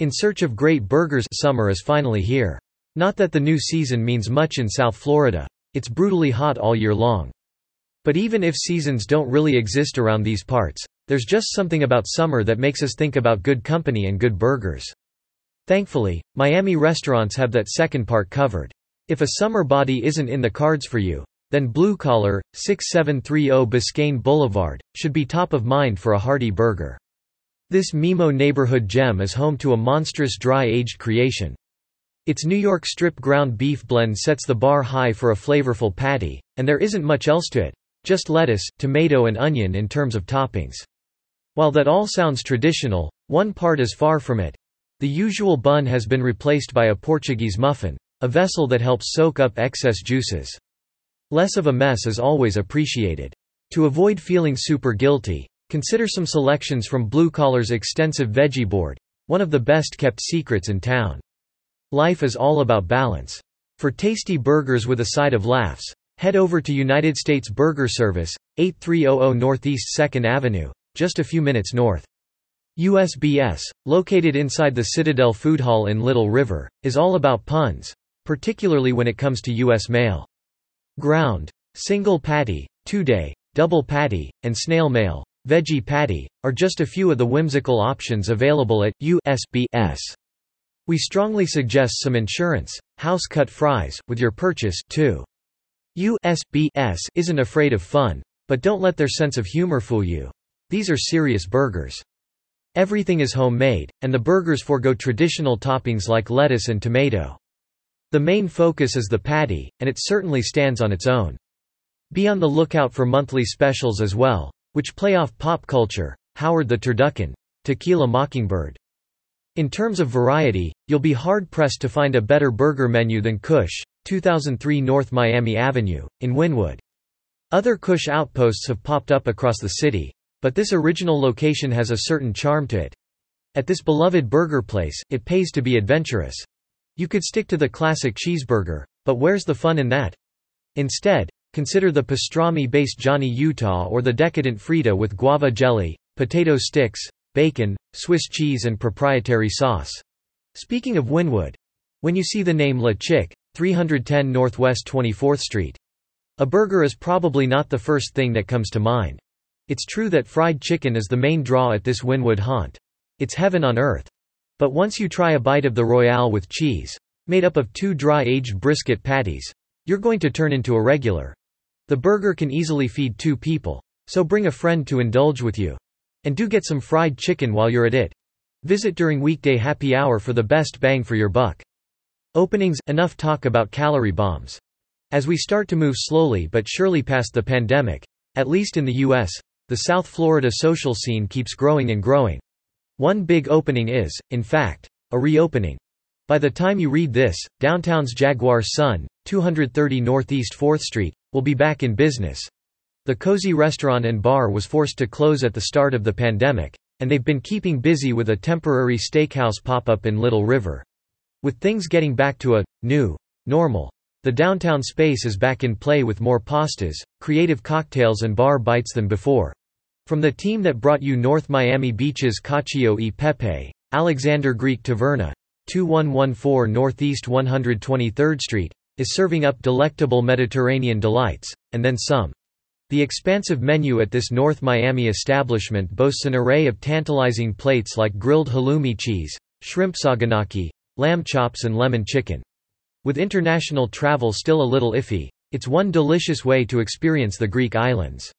In search of great burgers summer is finally here. Not that the new season means much in South Florida. It's brutally hot all year long. But even if seasons don't really exist around these parts, there's just something about summer that makes us think about good company and good burgers. Thankfully, Miami restaurants have that second part covered. If a summer body isn't in the cards for you, then Blue Collar, 6730 Biscayne Boulevard, should be top of mind for a hearty burger. This Mimo neighborhood gem is home to a monstrous dry-aged creation. Its New York strip ground beef blend sets the bar high for a flavorful patty, and there isn't much else to it. Just lettuce, tomato and onion in terms of toppings. While that all sounds traditional, one part is far from it. The usual bun has been replaced by a Portuguese muffin, a vessel that helps soak up excess juices. Less of a mess is always appreciated. To avoid feeling super guilty, consider some selections from Blue Collar's extensive veggie board, one of the best kept secrets in town. Life is all about balance. For tasty burgers with a side of laughs, head over to United States Burger Service, 8300 Northeast 2nd Avenue, just a few minutes north. USBS, located inside the Citadel Food Hall in Little River, is all about puns, particularly when it comes to U.S. mail. Ground, single patty, two-day, double patty, and snail mail, veggie patty, are just a few of the whimsical options available at USBS. We strongly suggest some insurance, house-cut fries, with your purchase, too. USBS isn't afraid of fun, but don't let their sense of humor fool you. These are serious burgers. Everything is homemade, and the burgers forego traditional toppings like lettuce and tomato. The main focus is the patty, and it certainly stands on its own. Be on the lookout for monthly specials as well, which play off pop culture, Howard the Turducken, Tequila Mockingbird, in terms of variety, you'll be hard-pressed to find a better burger menu than Kush, 2003 North Miami Avenue, in Wynwood. Other Kush outposts have popped up across the city, but this original location has a certain charm to it. At this beloved burger place, it pays to be adventurous. You could stick to the classic cheeseburger, but where's the fun in that? Instead, consider the pastrami-based Johnny Utah or the decadent Frita with guava jelly, potato sticks, bacon, Swiss cheese and proprietary sauce. Speaking of Wynwood. When you see the name La Chick, 310 Northwest 24th Street. A burger is probably not the first thing that comes to mind. It's true that fried chicken is the main draw at this Wynwood haunt. It's heaven on earth. But once you try a bite of the Royale with cheese, made up of two dry-aged brisket patties, you're going to turn into a regular. The burger can easily feed two people, so bring a friend to indulge with you. And do get some fried chicken while you're at it. Visit during weekday happy hour for the best bang for your buck. Openings Enough talk about calorie bombs. As we start to move slowly but surely past the pandemic, at least in the U.S., the South Florida social scene keeps growing and growing. One big opening is, in fact, a reopening. By the time you read this, downtown's Jaguar Sun, 230 Northeast 4th Street, will be back in business. The Cozy restaurant and bar was forced to close at the start of the pandemic, and they've been keeping busy with a temporary steakhouse pop-up in Little River. With things getting back to a new normal, the downtown space is back in play with more pastas, creative cocktails and bar bites than before. From the team that brought you North Miami Beach's Cacio e Pepe, Alexander Greek Taverna, 2114 Northeast 123rd Street, is serving up delectable Mediterranean delights, and then some. The expansive menu at this North Miami establishment boasts an array of tantalizing plates like grilled halloumi cheese, shrimp saganaki, lamb chops and lemon chicken. With international travel still a little iffy, it's one delicious way to experience the Greek islands.